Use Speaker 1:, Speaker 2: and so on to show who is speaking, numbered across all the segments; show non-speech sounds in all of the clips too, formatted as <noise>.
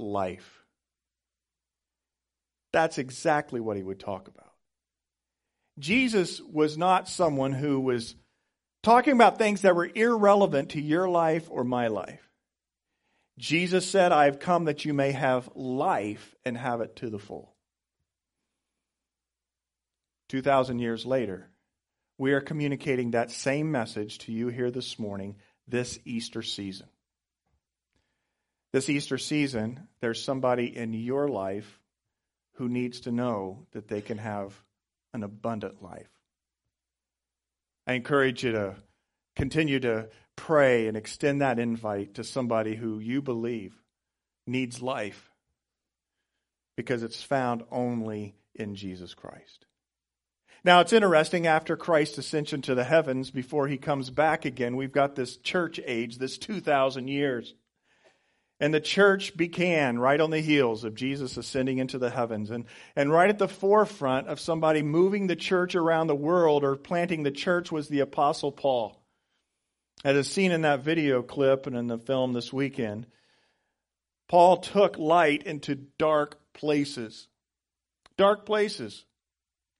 Speaker 1: life. That's exactly what he would talk about. Jesus was not someone who was talking about things that were irrelevant to your life or my life. Jesus said, I have come that you may have life and have it to the full. 2,000 years later, we are communicating that same message to you here this morning, this Easter season. This Easter season, there's somebody in your life who needs to know that they can have an abundant life. I encourage you to continue to pray and extend that invite to somebody who you believe needs life because it's found only in Jesus Christ. Now, it's interesting after Christ's ascension to the heavens, before he comes back again, we've got this church age, this 2,000 years. And the church began right on the heels of Jesus ascending into the heavens. And, and right at the forefront of somebody moving the church around the world or planting the church was the Apostle Paul. As is seen in that video clip and in the film this weekend, Paul took light into dark places. Dark places.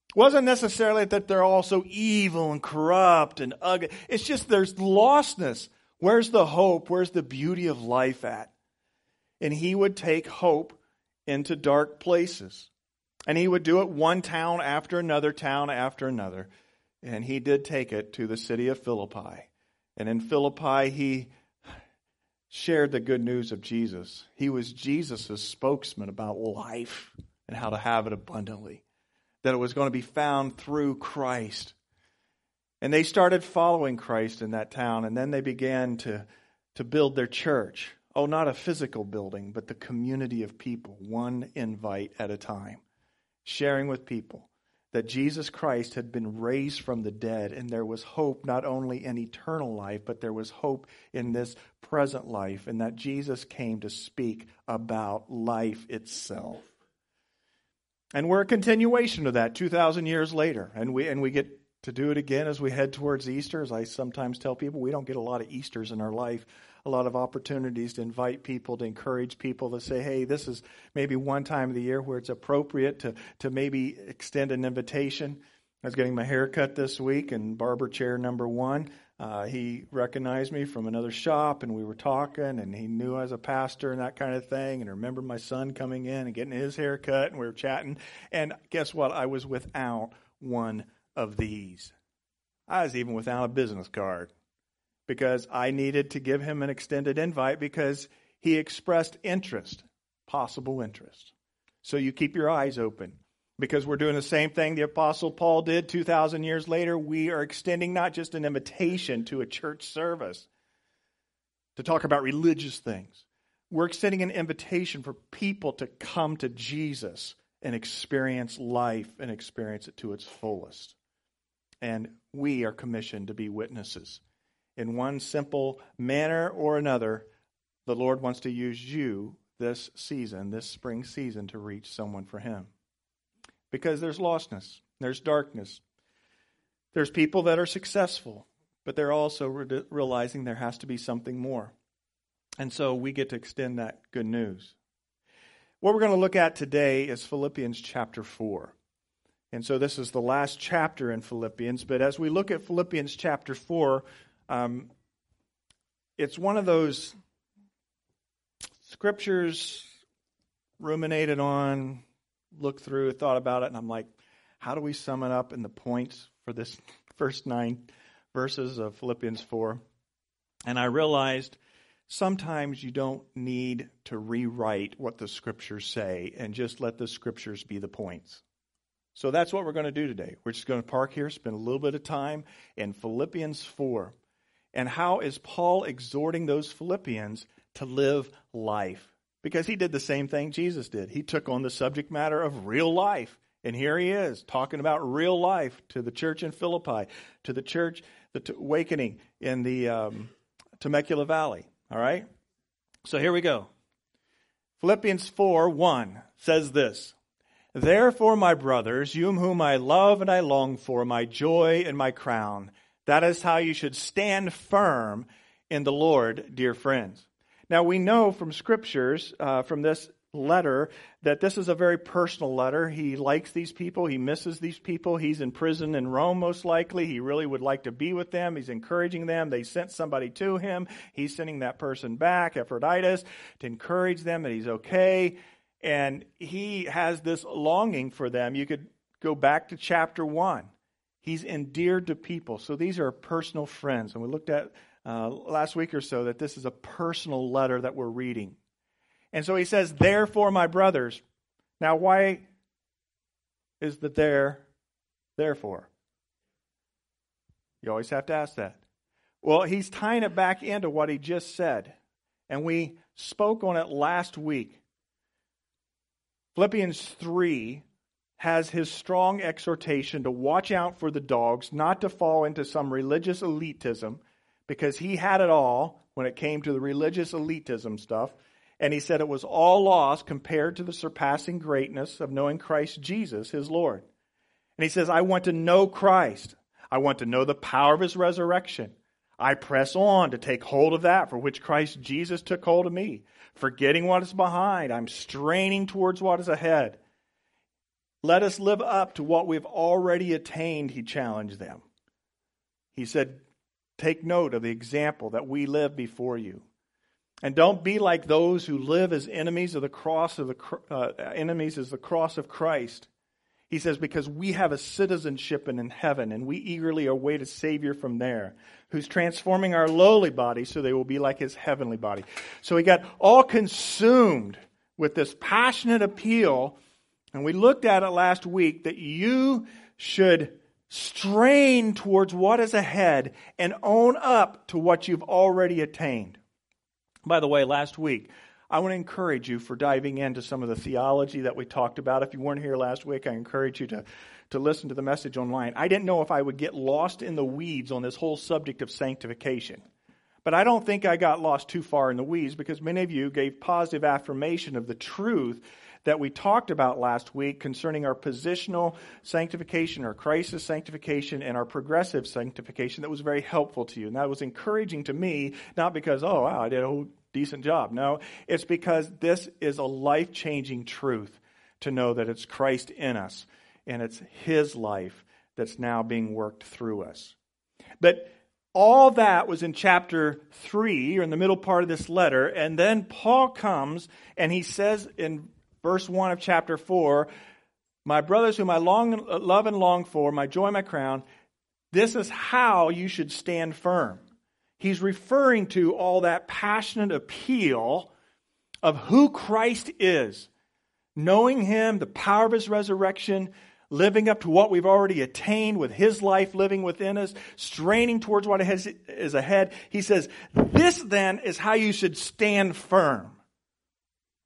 Speaker 1: It wasn't necessarily that they're all so evil and corrupt and ugly. It's just there's lostness. Where's the hope? Where's the beauty of life at? And he would take hope into dark places. And he would do it one town after another, town after another. And he did take it to the city of Philippi. And in Philippi, he shared the good news of Jesus. He was Jesus' spokesman about life and how to have it abundantly, that it was going to be found through Christ. And they started following Christ in that town, and then they began to, to build their church. Oh, not a physical building, but the community of people, one invite at a time, sharing with people that Jesus Christ had been raised from the dead, and there was hope not only in eternal life, but there was hope in this present life, and that Jesus came to speak about life itself. And we're a continuation of that 2,000 years later, and we, and we get to do it again as we head towards Easter. As I sometimes tell people, we don't get a lot of Easters in our life a lot of opportunities to invite people, to encourage people to say, hey, this is maybe one time of the year where it's appropriate to, to maybe extend an invitation. I was getting my hair cut this week, and barber chair number one, uh, he recognized me from another shop, and we were talking, and he knew I was a pastor and that kind of thing, and I remembered my son coming in and getting his hair cut, and we were chatting. And guess what? I was without one of these. I was even without a business card because I needed to give him an extended invite because he expressed interest, possible interest. So you keep your eyes open because we're doing the same thing the Apostle Paul did 2,000 years later. We are extending not just an invitation to a church service to talk about religious things, we're extending an invitation for people to come to Jesus and experience life and experience it to its fullest. And we are commissioned to be witnesses in one simple manner or another, the Lord wants to use you this season, this spring season, to reach someone for Him. Because there's lostness, there's darkness. There's people that are successful, but they're also re- realizing there has to be something more. And so we get to extend that good news. What we're going to look at today is Philippians chapter 4. And so this is the last chapter in Philippians. But as we look at Philippians chapter 4, um, it's one of those scriptures ruminated on, looked through, thought about it, and I'm like, how do we sum it up in the points for this first nine verses of Philippians 4? And I realized sometimes you don't need to rewrite what the scriptures say and just let the scriptures be the points. So that's what we're going to do today. We're just going to park here, spend a little bit of time in Philippians 4. And how is Paul exhorting those Philippians to live life? Because he did the same thing Jesus did. He took on the subject matter of real life. And here he is talking about real life to the church in Philippi, to the church, the awakening in the um, Temecula Valley. All right? So here we go. Philippians 4 1 says this Therefore, my brothers, you whom I love and I long for, my joy and my crown, that is how you should stand firm in the Lord, dear friends. Now, we know from scriptures, uh, from this letter, that this is a very personal letter. He likes these people. He misses these people. He's in prison in Rome, most likely. He really would like to be with them. He's encouraging them. They sent somebody to him. He's sending that person back, Epaphroditus, to encourage them that he's okay. And he has this longing for them. You could go back to chapter 1. He's endeared to people. So these are personal friends. And we looked at uh, last week or so that this is a personal letter that we're reading. And so he says, Therefore, my brothers. Now, why is the there, therefore? You always have to ask that. Well, he's tying it back into what he just said. And we spoke on it last week. Philippians 3 has his strong exhortation to watch out for the dogs, not to fall into some religious elitism, because he had it all when it came to the religious elitism stuff. And he said it was all lost compared to the surpassing greatness of knowing Christ Jesus, his Lord. And he says, I want to know Christ. I want to know the power of his resurrection. I press on to take hold of that for which Christ Jesus took hold of me. Forgetting what is behind, I'm straining towards what is ahead. Let us live up to what we've already attained, he challenged them. He said, Take note of the example that we live before you. And don't be like those who live as enemies of the cross of the uh, enemies as the cross of Christ. He says, because we have a citizenship in heaven, and we eagerly await a Savior from there, who's transforming our lowly body so they will be like his heavenly body. So he got all consumed with this passionate appeal, and we looked at it last week that you should strain towards what is ahead and own up to what you've already attained. By the way, last week, I want to encourage you for diving into some of the theology that we talked about. If you weren't here last week, I encourage you to, to listen to the message online. I didn't know if I would get lost in the weeds on this whole subject of sanctification. But I don't think I got lost too far in the weeds because many of you gave positive affirmation of the truth that we talked about last week concerning our positional sanctification, our crisis sanctification, and our progressive sanctification that was very helpful to you. And that was encouraging to me, not because, oh, wow, I did a whole decent job. No, it's because this is a life changing truth to know that it's Christ in us and it's His life that's now being worked through us. But all that was in chapter 3, or in the middle part of this letter. And then Paul comes and he says in verse 1 of chapter 4 My brothers, whom I long, love and long for, my joy, my crown, this is how you should stand firm. He's referring to all that passionate appeal of who Christ is, knowing Him, the power of His resurrection, living up to what we've already attained with His life living within us, straining towards what is ahead. He says, This then is how you should stand firm.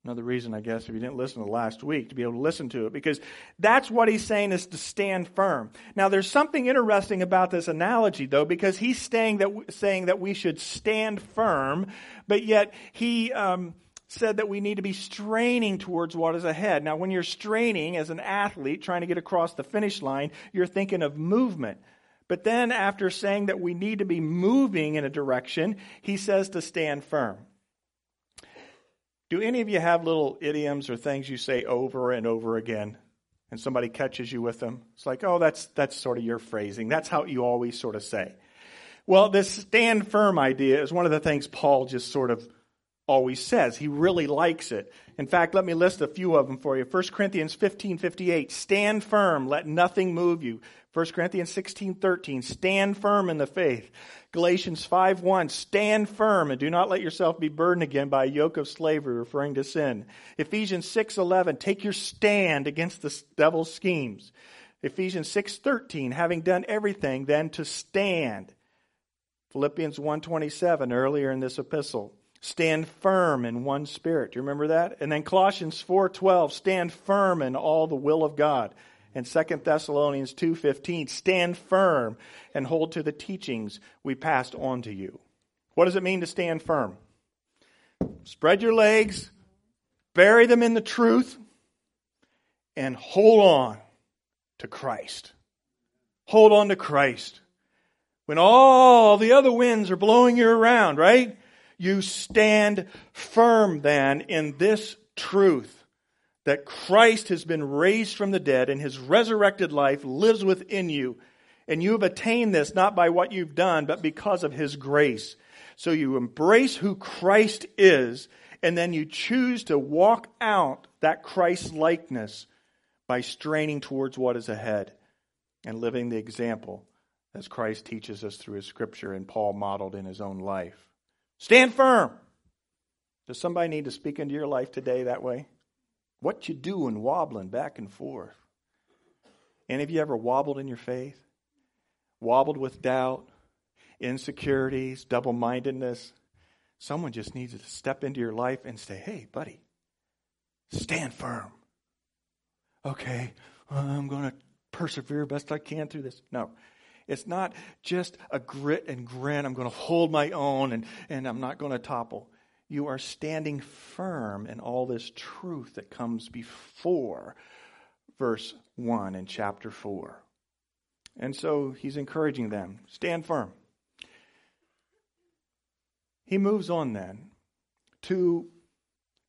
Speaker 1: Another reason, I guess, if you didn't listen to last week, to be able to listen to it, because that's what he's saying is to stand firm. Now, there's something interesting about this analogy, though, because he's saying that, saying that we should stand firm, but yet he um, said that we need to be straining towards what is ahead. Now, when you're straining as an athlete, trying to get across the finish line, you're thinking of movement. But then, after saying that we need to be moving in a direction, he says to stand firm. Do any of you have little idioms or things you say over and over again and somebody catches you with them? It's like, oh, that's, that's sort of your phrasing. That's how you always sort of say. Well, this stand firm idea is one of the things Paul just sort of always says. He really likes it. In fact, let me list a few of them for you. 1 Corinthians 15, 58, stand firm, let nothing move you. 1 Corinthians 16, 13, stand firm in the faith. Galatians 5, 1, stand firm and do not let yourself be burdened again by a yoke of slavery, referring to sin. Ephesians 6, 11, take your stand against the devil's schemes. Ephesians 6, 13, having done everything, then to stand. Philippians 1:27 earlier in this epistle stand firm in one spirit. Do you remember that? And then Colossians 4:12, stand firm in all the will of God. And 2 Thessalonians 2:15, stand firm and hold to the teachings we passed on to you. What does it mean to stand firm? Spread your legs, bury them in the truth, and hold on to Christ. Hold on to Christ. When all the other winds are blowing you around, right? You stand firm then in this truth that Christ has been raised from the dead and his resurrected life lives within you. And you have attained this not by what you've done, but because of his grace. So you embrace who Christ is, and then you choose to walk out that Christ likeness by straining towards what is ahead and living the example as Christ teaches us through his scripture and Paul modeled in his own life. Stand firm. Does somebody need to speak into your life today that way? What you doing wobbling back and forth? Any of you ever wobbled in your faith? Wobbled with doubt, insecurities, double mindedness? Someone just needs to step into your life and say, hey, buddy, stand firm. Okay, I'm going to persevere best I can through this. No. It's not just a grit and grin. I'm going to hold my own and, and I'm not going to topple. You are standing firm in all this truth that comes before verse 1 in chapter 4. And so he's encouraging them stand firm. He moves on then to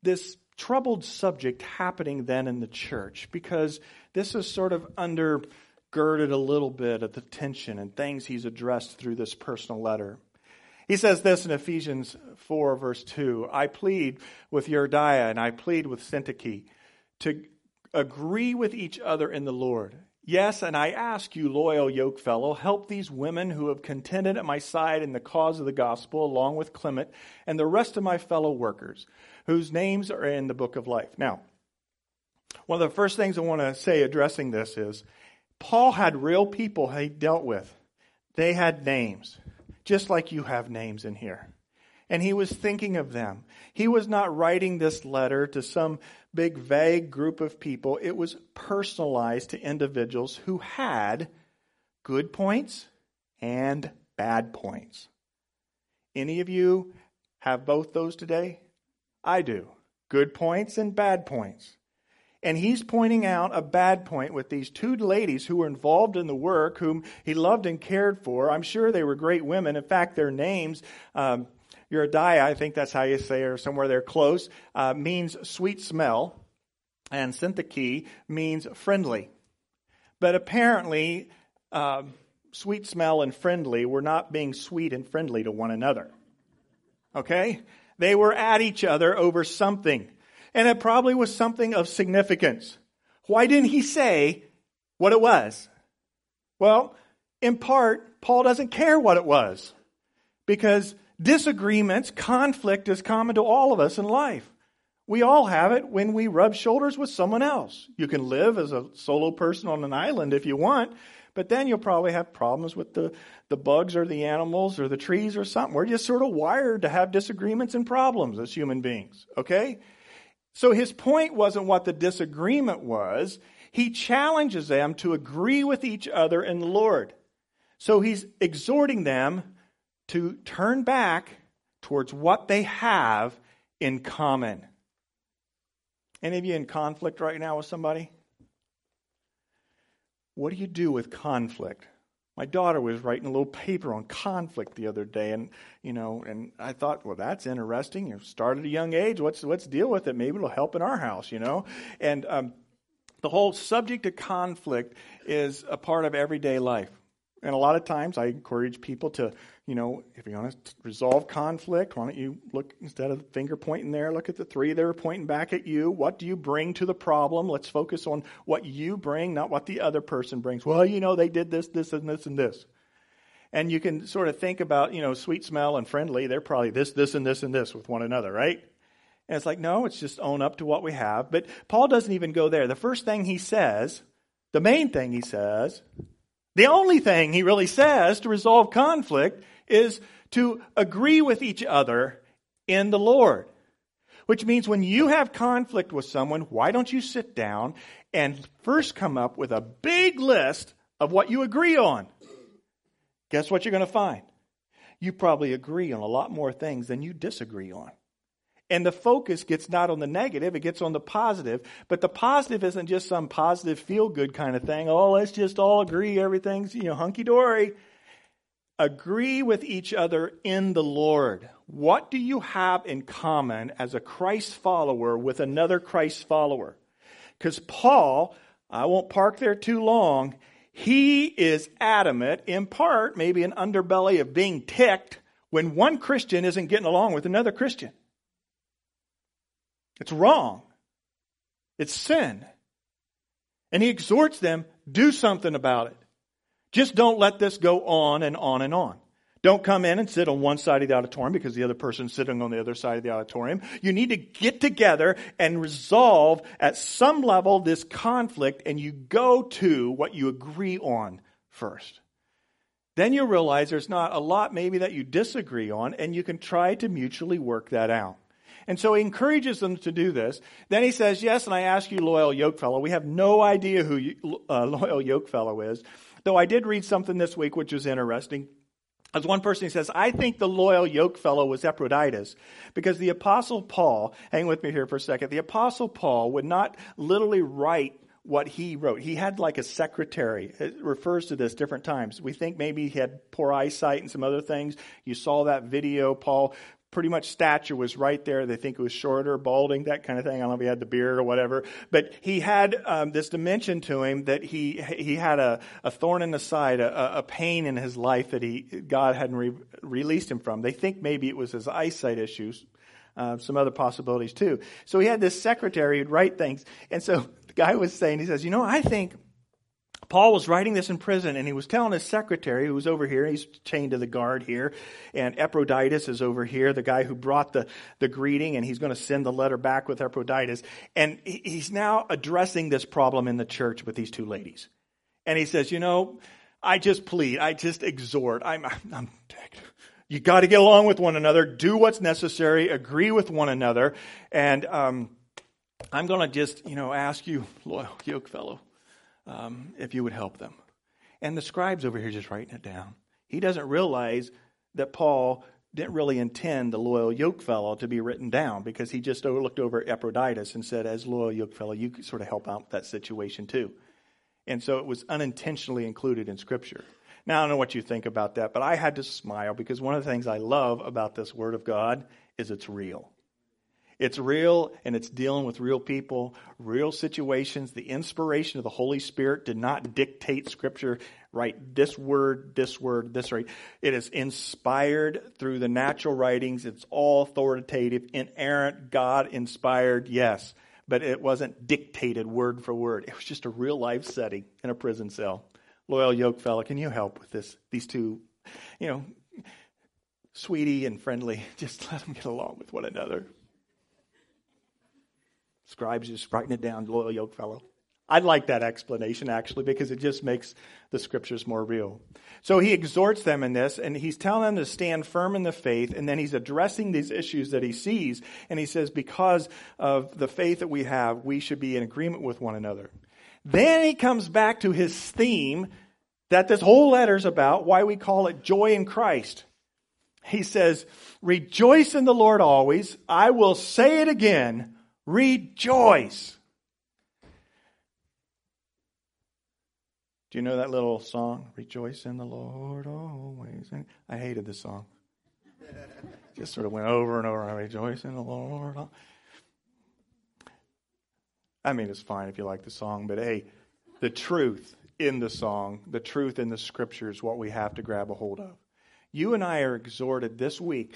Speaker 1: this troubled subject happening then in the church because this is sort of undergirded a little bit at the tension and things he's addressed through this personal letter. He says this in Ephesians 4, verse 2 I plead with Euodia and I plead with Syntyche to agree with each other in the Lord. Yes, and I ask you, loyal yokefellow, help these women who have contended at my side in the cause of the gospel, along with Clement and the rest of my fellow workers, whose names are in the book of life. Now, one of the first things I want to say addressing this is Paul had real people he dealt with. They had names just like you have names in here. And he was thinking of them. He was not writing this letter to some big vague group of people. It was personalized to individuals who had good points and bad points. Any of you have both those today? I do. Good points and bad points. And he's pointing out a bad point with these two ladies who were involved in the work, whom he loved and cared for. I'm sure they were great women. In fact, their names, um, I think that's how you say it, or somewhere there close, uh, means sweet smell. And Syntyche means friendly. But apparently, uh, sweet smell and friendly were not being sweet and friendly to one another. Okay? They were at each other over something and it probably was something of significance. Why didn't he say what it was? Well, in part, Paul doesn't care what it was because disagreements, conflict is common to all of us in life. We all have it when we rub shoulders with someone else. You can live as a solo person on an island if you want, but then you'll probably have problems with the, the bugs or the animals or the trees or something. We're just sort of wired to have disagreements and problems as human beings, okay? So his point wasn't what the disagreement was. He challenges them to agree with each other in the Lord. So he's exhorting them to turn back towards what they have in common. Any of you in conflict right now with somebody? What do you do with conflict? My daughter was writing a little paper on conflict the other day, and you know, and I thought, well, that's interesting. You started at a young age. Let's let's deal with it. Maybe it'll help in our house, you know. And um, the whole subject of conflict is a part of everyday life. And a lot of times I encourage people to, you know, if you want to resolve conflict, why don't you look, instead of finger pointing there, look at the three that are pointing back at you. What do you bring to the problem? Let's focus on what you bring, not what the other person brings. Well, you know, they did this, this, and this, and this. And you can sort of think about, you know, sweet smell and friendly. They're probably this, this, and this, and this with one another, right? And it's like, no, it's just own up to what we have. But Paul doesn't even go there. The first thing he says, the main thing he says, the only thing he really says to resolve conflict is to agree with each other in the Lord. Which means when you have conflict with someone, why don't you sit down and first come up with a big list of what you agree on? Guess what you're going to find? You probably agree on a lot more things than you disagree on. And the focus gets not on the negative, it gets on the positive. But the positive isn't just some positive feel good kind of thing. Oh, let's just all agree everything's, you know, hunky dory. agree with each other in the Lord. What do you have in common as a Christ follower with another Christ follower? Because Paul, I won't park there too long, he is adamant, in part, maybe an underbelly of being ticked when one Christian isn't getting along with another Christian. It's wrong. It's sin. And he exhorts them, do something about it. Just don't let this go on and on and on. Don't come in and sit on one side of the auditorium because the other person's sitting on the other side of the auditorium. You need to get together and resolve at some level this conflict and you go to what you agree on first. Then you realize there's not a lot maybe that you disagree on and you can try to mutually work that out. And so he encourages them to do this. Then he says, Yes, and I ask you, loyal yokefellow. We have no idea who uh, loyal yokefellow is. Though I did read something this week which was interesting. As one person says, I think the loyal yoke fellow was Epaphroditus because the apostle Paul, hang with me here for a second, the apostle Paul would not literally write what he wrote. He had like a secretary. It refers to this different times. We think maybe he had poor eyesight and some other things. You saw that video, Paul pretty much stature was right there. They think it was shorter, balding, that kind of thing. I don't know if he had the beard or whatever, but he had um, this dimension to him that he he had a, a thorn in the side, a, a pain in his life that he God hadn't re- released him from. They think maybe it was his eyesight issues, uh, some other possibilities too. So he had this secretary who'd write things, and so <laughs> the guy was saying, he says, you know, I think Paul was writing this in prison and he was telling his secretary who was over here, he's chained to the guard here, and Epaphroditus is over here, the guy who brought the, the greeting, and he's going to send the letter back with Epaphroditus. And he's now addressing this problem in the church with these two ladies. And he says, You know, I just plead, I just exhort, I'm, I'm, you got to get along with one another, do what's necessary, agree with one another, and um, I'm going to just, you know, ask you, loyal yoke fellow um, if you would help them. And the scribe's over here just writing it down. He doesn't realize that Paul didn't really intend the loyal yoke fellow to be written down because he just looked over Epaphroditus and said, as loyal yoke fellow, you could sort of help out with that situation too. And so it was unintentionally included in Scripture. Now, I don't know what you think about that, but I had to smile because one of the things I love about this Word of God is it's real. It's real and it's dealing with real people, real situations. The inspiration of the Holy Spirit did not dictate Scripture, write this word, this word, this right. It is inspired through the natural writings. It's all authoritative, inerrant, God inspired, yes. But it wasn't dictated word for word. It was just a real life setting in a prison cell. Loyal yoke fella, can you help with this? These two, you know, sweetie and friendly, <laughs> just let them get along with one another. Scribes just writing it down, loyal yoke fellow. I like that explanation actually because it just makes the scriptures more real. So he exhorts them in this and he's telling them to stand firm in the faith and then he's addressing these issues that he sees and he says because of the faith that we have, we should be in agreement with one another. Then he comes back to his theme that this whole letter is about, why we call it joy in Christ. He says, rejoice in the Lord always. I will say it again Rejoice. Do you know that little song? Rejoice in the Lord always. I hated this song. <laughs> Just sort of went over and over. I rejoice in the Lord. I mean, it's fine if you like the song, but hey, the truth in the song, the truth in the scripture is what we have to grab a hold of. You and I are exhorted this week.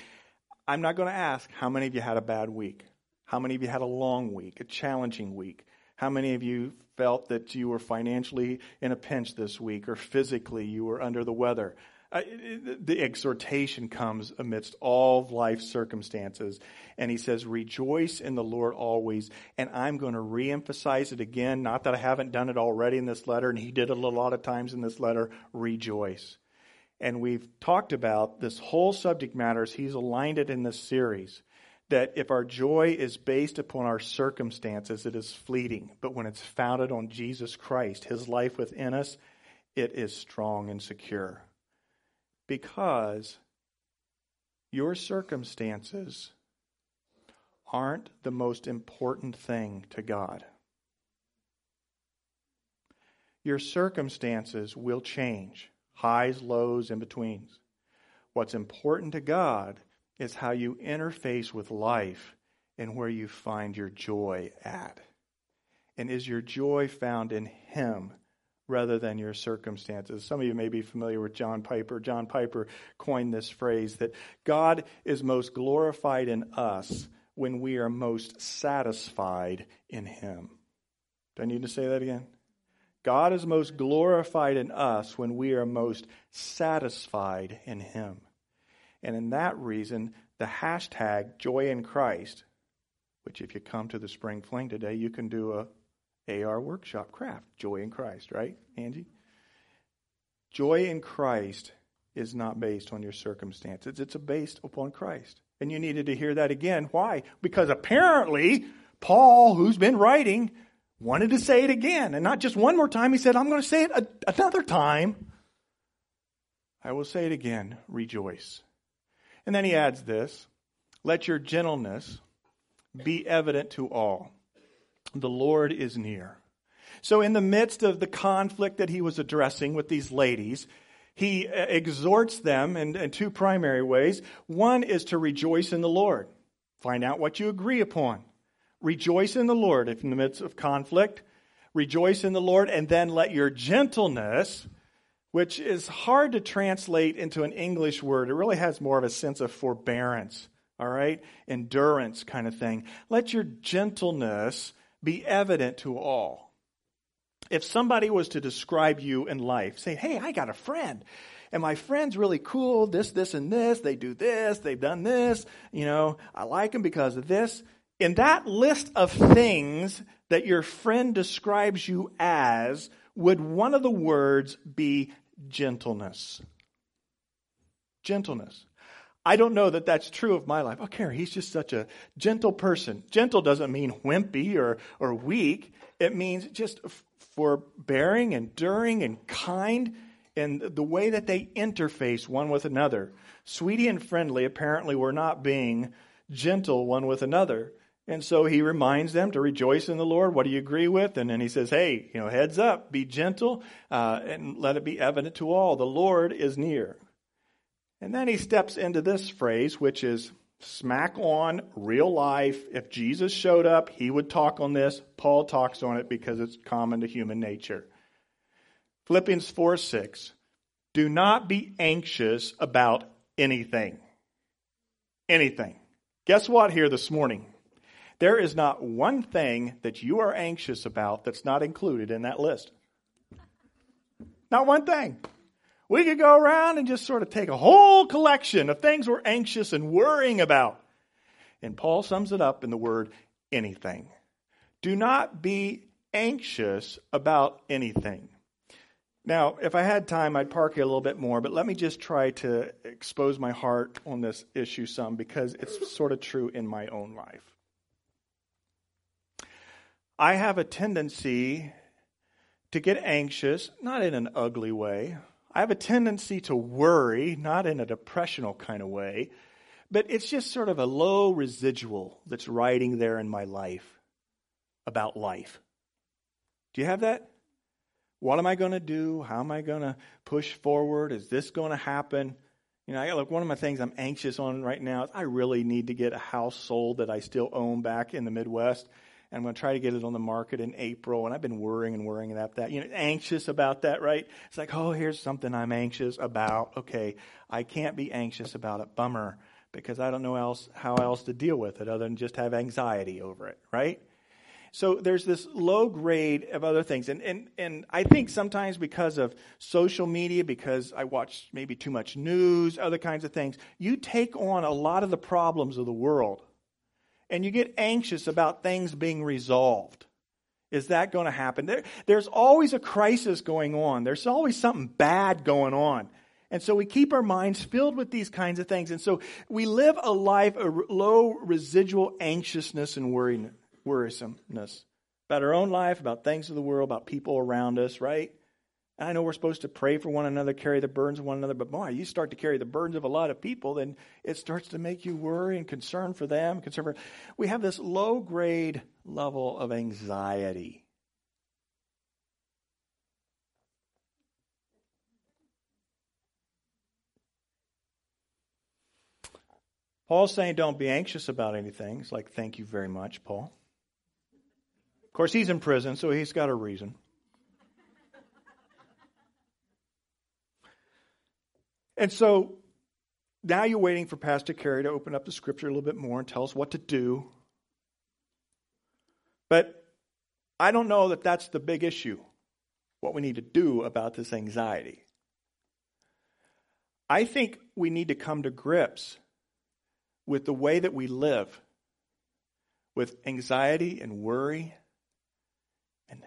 Speaker 1: I'm not going to ask how many of you had a bad week. How many of you had a long week, a challenging week? How many of you felt that you were financially in a pinch this week or physically you were under the weather? The exhortation comes amidst all of circumstances. And he says, Rejoice in the Lord always. And I'm going to reemphasize it again. Not that I haven't done it already in this letter, and he did it a lot of times in this letter. Rejoice. And we've talked about this whole subject matter he's aligned it in this series that if our joy is based upon our circumstances, it is fleeting. But when it's founded on Jesus Christ, his life within us, it is strong and secure. Because your circumstances aren't the most important thing to God. Your circumstances will change, highs, lows, in betweens. What's important to God is how you interface with life and where you find your joy at. And is your joy found in Him rather than your circumstances? Some of you may be familiar with John Piper. John Piper coined this phrase that God is most glorified in us when we are most satisfied in Him. Do I need to say that again? God is most glorified in us when we are most satisfied in Him. And in that reason, the hashtag joy in Christ, which if you come to the spring fling today, you can do a AR workshop craft, joy in Christ, right, Angie? Joy in Christ is not based on your circumstances. It's based upon Christ. And you needed to hear that again. Why? Because apparently, Paul, who's been writing, wanted to say it again. And not just one more time. He said, I'm going to say it a- another time. I will say it again. Rejoice. And then he adds this Let your gentleness be evident to all. The Lord is near. So, in the midst of the conflict that he was addressing with these ladies, he uh, exhorts them in, in, two primary ways. One is to rejoice in the Lord, find out what you agree upon. Rejoice in the Lord if in the midst of conflict. Rejoice in the Lord, and then let your gentleness, which is hard to translate into an English word, it really has more of a sense of forbearance, all right? Endurance kind of thing. Let your gentleness be evident to all. If somebody was to describe you in life, say, hey, I got a friend and my friend's really cool, this, this, and this. They do this, they've done this. You know, I like them because of this in that list of things that your friend describes you as, would one of the words be gentleness? Gentleness. I don't know that that's true of my life. Oh, Carey, he's just such a gentle person. Gentle doesn't mean wimpy or, or weak. It means just forbearing, enduring, and kind in the way that they interface one with another. Sweetie and friendly apparently were not being gentle one with another. And so he reminds them to rejoice in the Lord. What do you agree with? And then he says, hey, you know, heads up, be gentle, uh, and let it be evident to all. The Lord is near. And then he steps into this phrase, which is smack on real life. If Jesus showed up, he would talk on this. Paul talks on it because it's common to human nature. Philippians 4 6. Do not be anxious about anything. Anything. Guess what here this morning? There is not one thing that you are anxious about that's not included in that list. Not one thing. We could go around and just sort of take a whole collection of things we're anxious and worrying about. And Paul sums it up in the word anything. Do not be anxious about anything. Now, if I had time, I'd park it a little bit more, but let me just try to expose my heart on this issue some because it's sort of true in my own life. I have a tendency to get anxious, not in an ugly way. I have a tendency to worry, not in a depressional kind of way, but it's just sort of a low residual that's riding there in my life about life. Do you have that? What am I going to do? How am I going to push forward? Is this going to happen? You know, I, look, one of my things I'm anxious on right now is I really need to get a house sold that I still own back in the Midwest and I'm going to try to get it on the market in April. And I've been worrying and worrying about that, you know, anxious about that, right? It's like, oh, here's something I'm anxious about. Okay, I can't be anxious about it. Bummer, because I don't know else how else to deal with it other than just have anxiety over it, right? So there's this low grade of other things. And, and, and I think sometimes because of social media, because I watch maybe too much news, other kinds of things, you take on a lot of the problems of the world and you get anxious about things being resolved. Is that going to happen? There, there's always a crisis going on. There's always something bad going on. And so we keep our minds filled with these kinds of things. And so we live a life of low residual anxiousness and worrisomeness about our own life, about things of the world, about people around us, right? I know we're supposed to pray for one another, carry the burdens of one another, but boy, you start to carry the burdens of a lot of people, then it starts to make you worry and concern for them. Concern for, we have this low grade level of anxiety. Paul's saying don't be anxious about anything. It's like, thank you very much, Paul. Of course, he's in prison, so he's got a reason. And so now you're waiting for Pastor Carey to open up the scripture a little bit more and tell us what to do. But I don't know that that's the big issue, what we need to do about this anxiety. I think we need to come to grips with the way that we live, with anxiety and worry and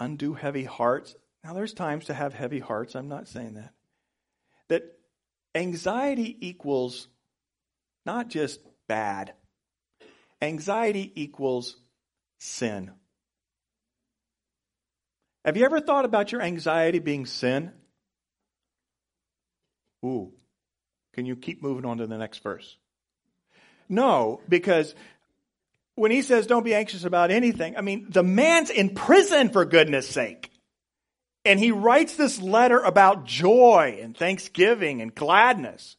Speaker 1: undue heavy hearts. Now, there's times to have heavy hearts, I'm not saying that. That anxiety equals not just bad, anxiety equals sin. Have you ever thought about your anxiety being sin? Ooh. Can you keep moving on to the next verse? No, because when he says don't be anxious about anything, I mean, the man's in prison for goodness sake. And he writes this letter about joy and thanksgiving and gladness.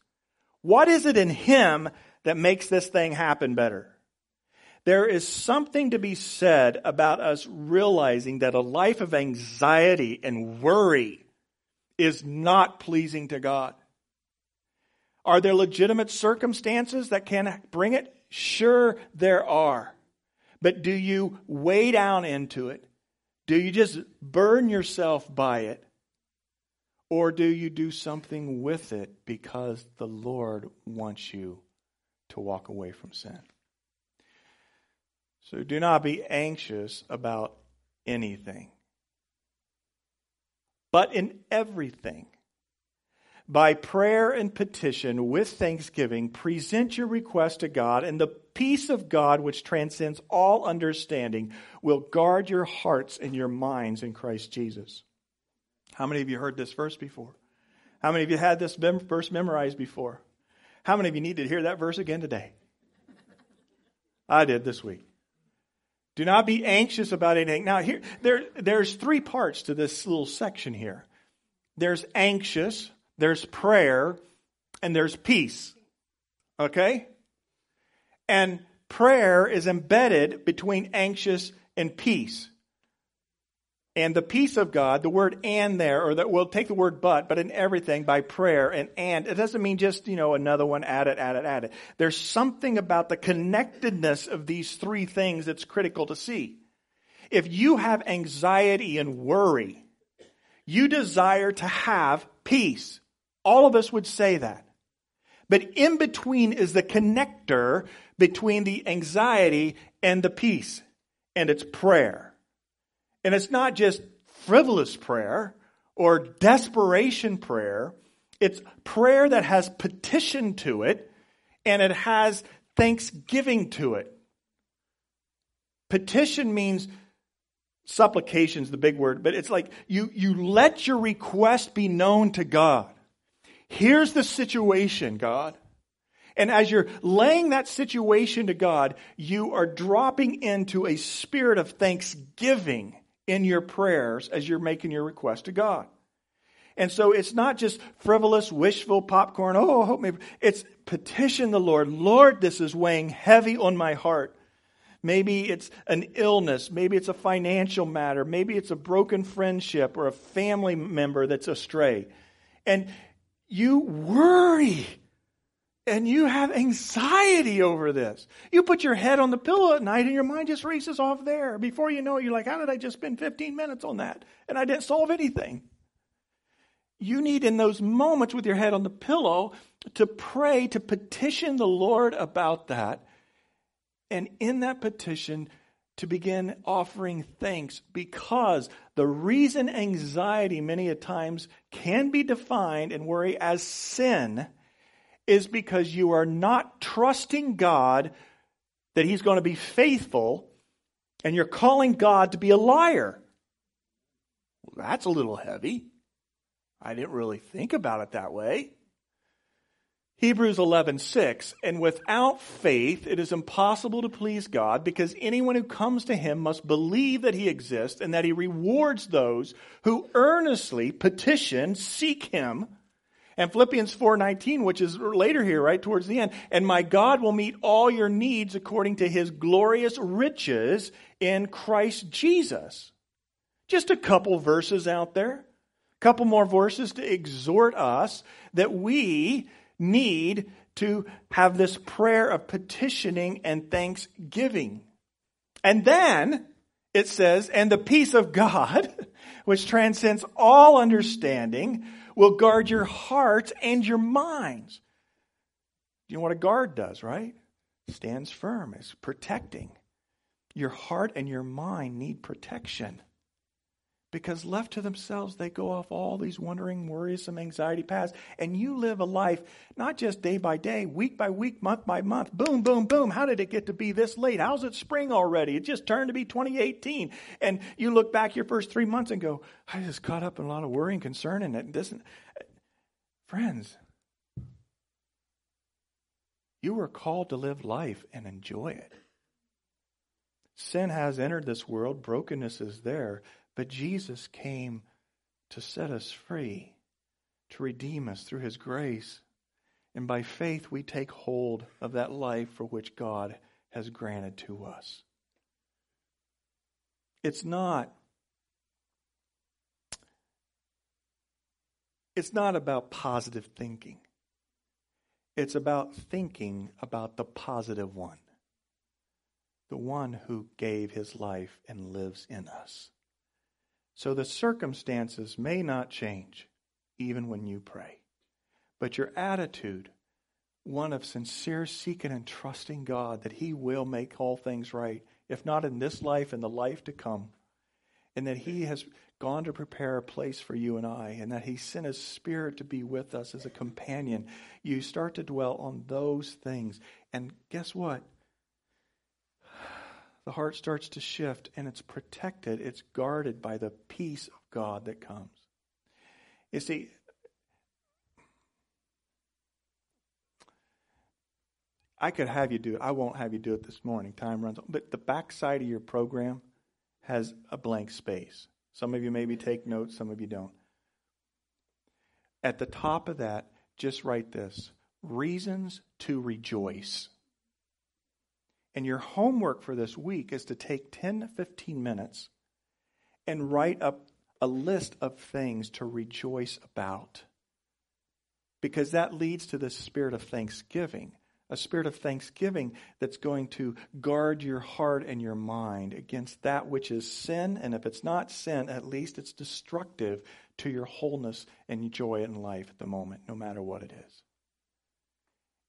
Speaker 1: What is it in him that makes this thing happen better? There is something to be said about us realizing that a life of anxiety and worry is not pleasing to God. Are there legitimate circumstances that can bring it? Sure, there are. But do you weigh down into it? Do you just burn yourself by it? Or do you do something with it because the Lord wants you to walk away from sin? So do not be anxious about anything. But in everything, by prayer and petition with thanksgiving, present your request to God, and the peace of God, which transcends all understanding, will guard your hearts and your minds in Christ Jesus. How many of you heard this verse before? How many of you had this verse memorized before? How many of you need to hear that verse again today? I did this week. Do not be anxious about anything. Now, here, there, there's three parts to this little section here. There's anxious, there's prayer, and there's peace. Okay? And prayer is embedded between anxious and peace. And the peace of God, the word and there, or that we'll take the word but, but in everything by prayer and and, it doesn't mean just, you know, another one, add it, add it, add it. There's something about the connectedness of these three things that's critical to see. If you have anxiety and worry, you desire to have peace. All of us would say that. But in between is the connector between the anxiety and the peace, and it's prayer. And it's not just frivolous prayer or desperation prayer, it's prayer that has petition to it and it has thanksgiving to it. Petition means supplication's the big word, but it's like you, you let your request be known to God. Here's the situation, God. And as you're laying that situation to God, you are dropping into a spirit of thanksgiving in your prayers as you're making your request to God. And so it's not just frivolous, wishful popcorn. Oh, hope maybe. It's petition the Lord. Lord, this is weighing heavy on my heart. Maybe it's an illness. Maybe it's a financial matter. Maybe it's a broken friendship or a family member that's astray. And you worry and you have anxiety over this. You put your head on the pillow at night and your mind just races off there. Before you know it, you're like, how did I just spend 15 minutes on that? And I didn't solve anything. You need in those moments with your head on the pillow to pray, to petition the Lord about that. And in that petition, to begin offering thanks because the reason anxiety many a times can be defined and worry as sin is because you are not trusting God that He's going to be faithful and you're calling God to be a liar. Well, that's a little heavy. I didn't really think about it that way. Hebrews 11:6 and without faith it is impossible to please God because anyone who comes to him must believe that he exists and that he rewards those who earnestly petition seek him And Philippians 4:19, which is later here, right towards the end, and my God will meet all your needs according to his glorious riches in Christ Jesus. Just a couple verses out there. A couple more verses to exhort us that we need to have this prayer of petitioning and thanksgiving. And then it says, and the peace of God, <laughs> which transcends all understanding, will guard your hearts and your minds. You know what a guard does, right? Stands firm, is protecting. Your heart and your mind need protection. Because left to themselves, they go off all these wondering, worrisome, anxiety paths. And you live a life not just day by day, week by week, month by month. Boom, boom, boom. How did it get to be this late? How's it spring already? It just turned to be 2018. And you look back your first three months and go, I just caught up in a lot of worry and concern. And it doesn't. Friends, you were called to live life and enjoy it. Sin has entered this world, brokenness is there. But Jesus came to set us free, to redeem us through his grace. And by faith, we take hold of that life for which God has granted to us. It's not. It's not about positive thinking. It's about thinking about the positive one, the one who gave his life and lives in us. So the circumstances may not change even when you pray. But your attitude, one of sincere seeking and trusting God that He will make all things right, if not in this life, in the life to come, and that He has gone to prepare a place for you and I, and that He sent His Spirit to be with us as a companion, you start to dwell on those things. And guess what? The heart starts to shift and it's protected, it's guarded by the peace of God that comes. You see, I could have you do it. I won't have you do it this morning. Time runs. But the backside of your program has a blank space. Some of you maybe take notes, some of you don't. At the top of that, just write this reasons to rejoice. And your homework for this week is to take 10 to 15 minutes and write up a list of things to rejoice about. Because that leads to the spirit of thanksgiving, a spirit of thanksgiving that's going to guard your heart and your mind against that which is sin. And if it's not sin, at least it's destructive to your wholeness and joy in life at the moment, no matter what it is.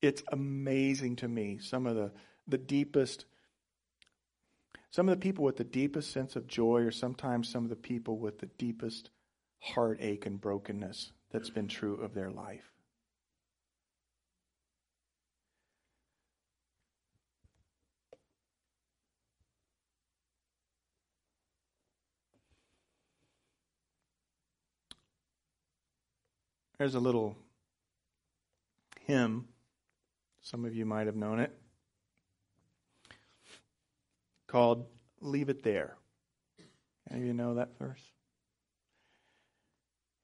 Speaker 1: It's amazing to me some of the the deepest, some of the people with the deepest sense of joy, or sometimes some of the people with the deepest heartache and brokenness that's been true of their life. There's a little hymn. Some of you might have known it called Leave It There. Any of you know that verse?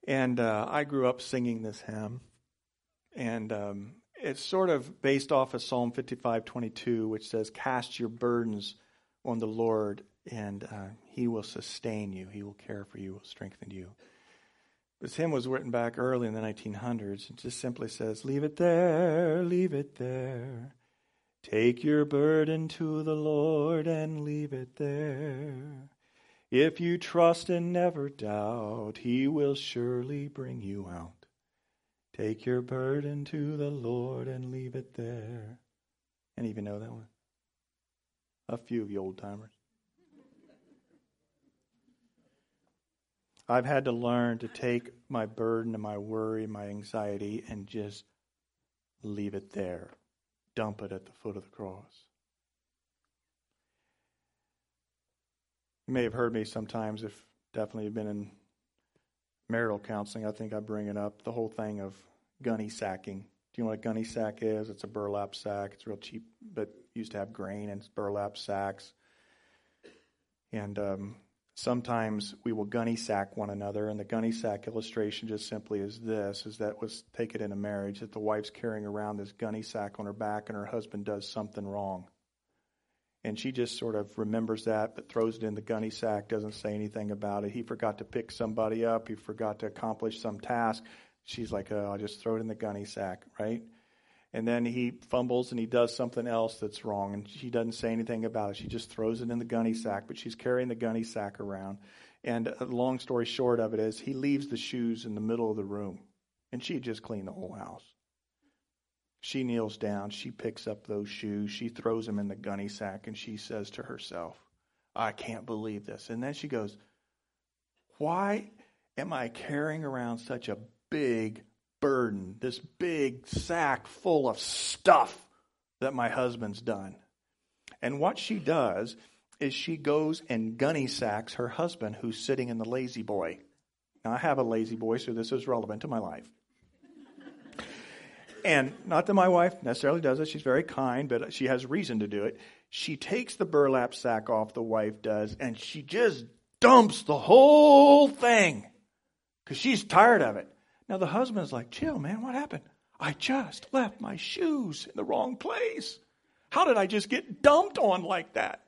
Speaker 1: And uh, I grew up singing this hymn. And um, it's sort of based off of Psalm 55 22, which says, Cast your burdens on the Lord, and uh, he will sustain you. He will care for you, will strengthen you. This hymn was written back early in the 1900s. It just simply says, Leave it there, leave it there. Take your burden to the Lord and leave it there. If you trust and never doubt, He will surely bring you out. Take your burden to the Lord and leave it there. And even know that one? A few of you old timers. I've had to learn to take my burden and my worry, my anxiety, and just leave it there dump it at the foot of the cross. You may have heard me sometimes, if definitely have been in marital counseling, I think I bring it up the whole thing of gunny sacking. Do you know what a gunny sack is? It's a burlap sack. It's real cheap, but used to have grain and burlap sacks. And um, sometimes we will gunny sack one another. And the gunny sack illustration just simply is this is that was take it in a marriage that the wife's carrying around this gunny sack on her back and her husband does something wrong. And she just sort of remembers that but throws it in the gunny sack doesn't say anything about it. He forgot to pick somebody up. He forgot to accomplish some task. She's like oh i'll just throw it in the gunny sack right and then he fumbles and he does something else that's wrong. And she doesn't say anything about it. She just throws it in the gunny sack but she's carrying the gunny sack around. And long story short of it is he leaves the shoes in the middle of the room. And she just cleaned the whole house. She kneels down. She picks up those shoes. She throws them in the gunny sack and she says to herself i can't believe this. And then she goes why am i carrying around such a big burden, this big sack full of stuff that my husband's done. And what she does is she goes and gunny sacks her husband who's sitting in the La-Z-Boy. Now, I have a La-Z-Boy, so this is relevant to my life. and not that my wife necessarily does it, she's very kind, but she has reason to do it. She takes the burlap sack off, the wife does, and she just dumps the whole thing because she's tired of it. Now the husband's like, chill, man, what happened? I just left my shoes in the wrong place. How did I just get dumped on like that?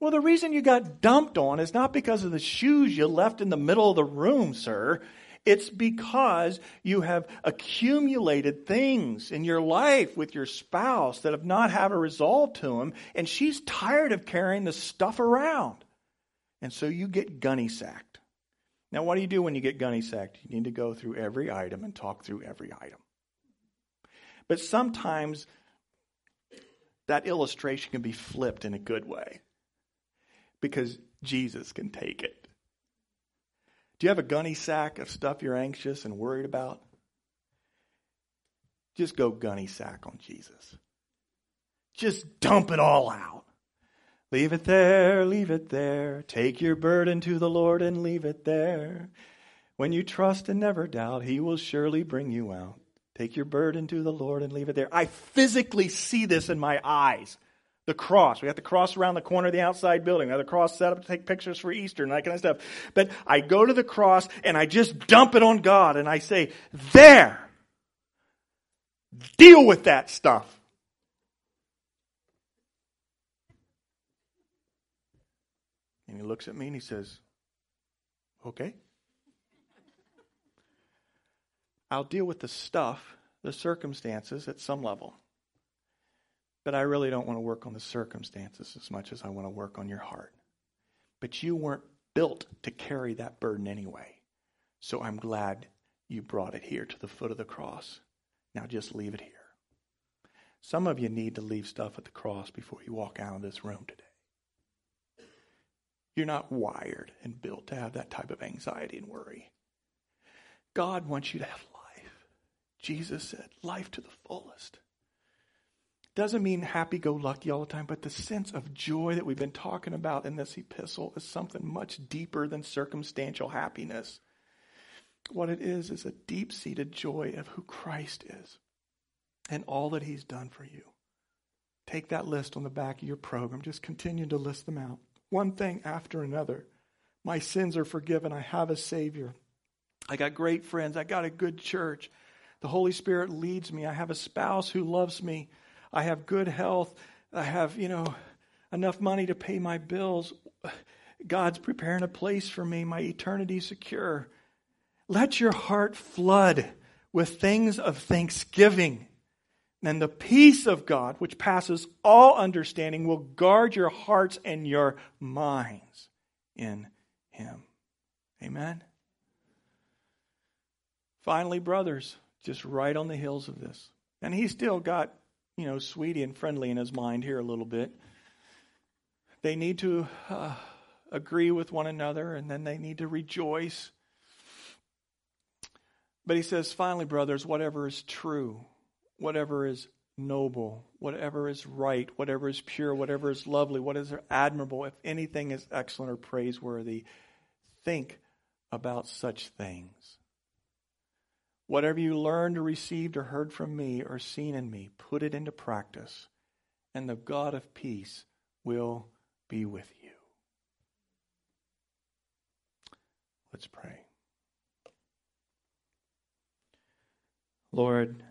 Speaker 1: Well, the reason you got dumped on is not because of the shoes you left in the middle of the room, sir. It's because you have accumulated things in your life with your spouse that have not had a resolve to them, and she's tired of carrying the stuff around. And so you get gunny sacked. Now, what do you do when you get gunny sacked? You need to go through every item and talk through every item. But sometimes that illustration can be flipped in a good way because Jesus can take it. Do you have a gunny sack of stuff you're anxious and worried about? Just go gunny sack on Jesus. Just dump it all out. Leave it there, leave it there. Take your burden to the Lord and leave it there. When you trust and never doubt, He will surely bring you out. Take your burden to the Lord and leave it there. I physically see this in my eyes. The cross. We got the cross around the corner of the outside building. We have the cross set up to take pictures for Easter and that kind of stuff. But I go to the cross and I just dump it on God and I say, there! Deal with that stuff. And he looks at me and he says, Okay. I'll deal with the stuff, the circumstances at some level. But I really don't want to work on the circumstances as much as I want to work on your heart. But you weren't built to carry that burden anyway. So I'm glad you brought it here to the foot of the cross. Now just leave it here. Some of you need to leave stuff at the cross before you walk out of this room today. You're not wired and built to have that type of anxiety and worry. God wants you to have life. Jesus said, life to the fullest. Doesn't mean happy go lucky all the time, but the sense of joy that we've been talking about in this epistle is something much deeper than circumstantial happiness. What it is is a deep seated joy of who Christ is and all that he's done for you. Take that list on the back of your program. Just continue to list them out one thing after another. My sins are forgiven. I have a Savior. I got great friends. I got a good church. The Holy Spirit leads me. I have a spouse who loves me. I have good health. I have, you know, enough money to pay my bills. God's preparing a place for me. My eternity secure. Let your heart flood with things of thanksgiving and the peace of God, which passes all understanding, will guard your hearts and your minds in Him. Amen. Finally, brothers, just right on the heels of this. And he's still got, you know, sweetie and friendly in his mind here a little bit. They need to uh, agree with one another and then they need to rejoice. But he says, finally, brothers, whatever is true whatever is noble, whatever is right, whatever is pure, whatever is lovely, what is admirable, if anything is excellent or praiseworthy, think about such things. Whatever you learned or received or heard from me or seen in me, put it into practice, and the God of peace will be with you. Let's pray. Lord,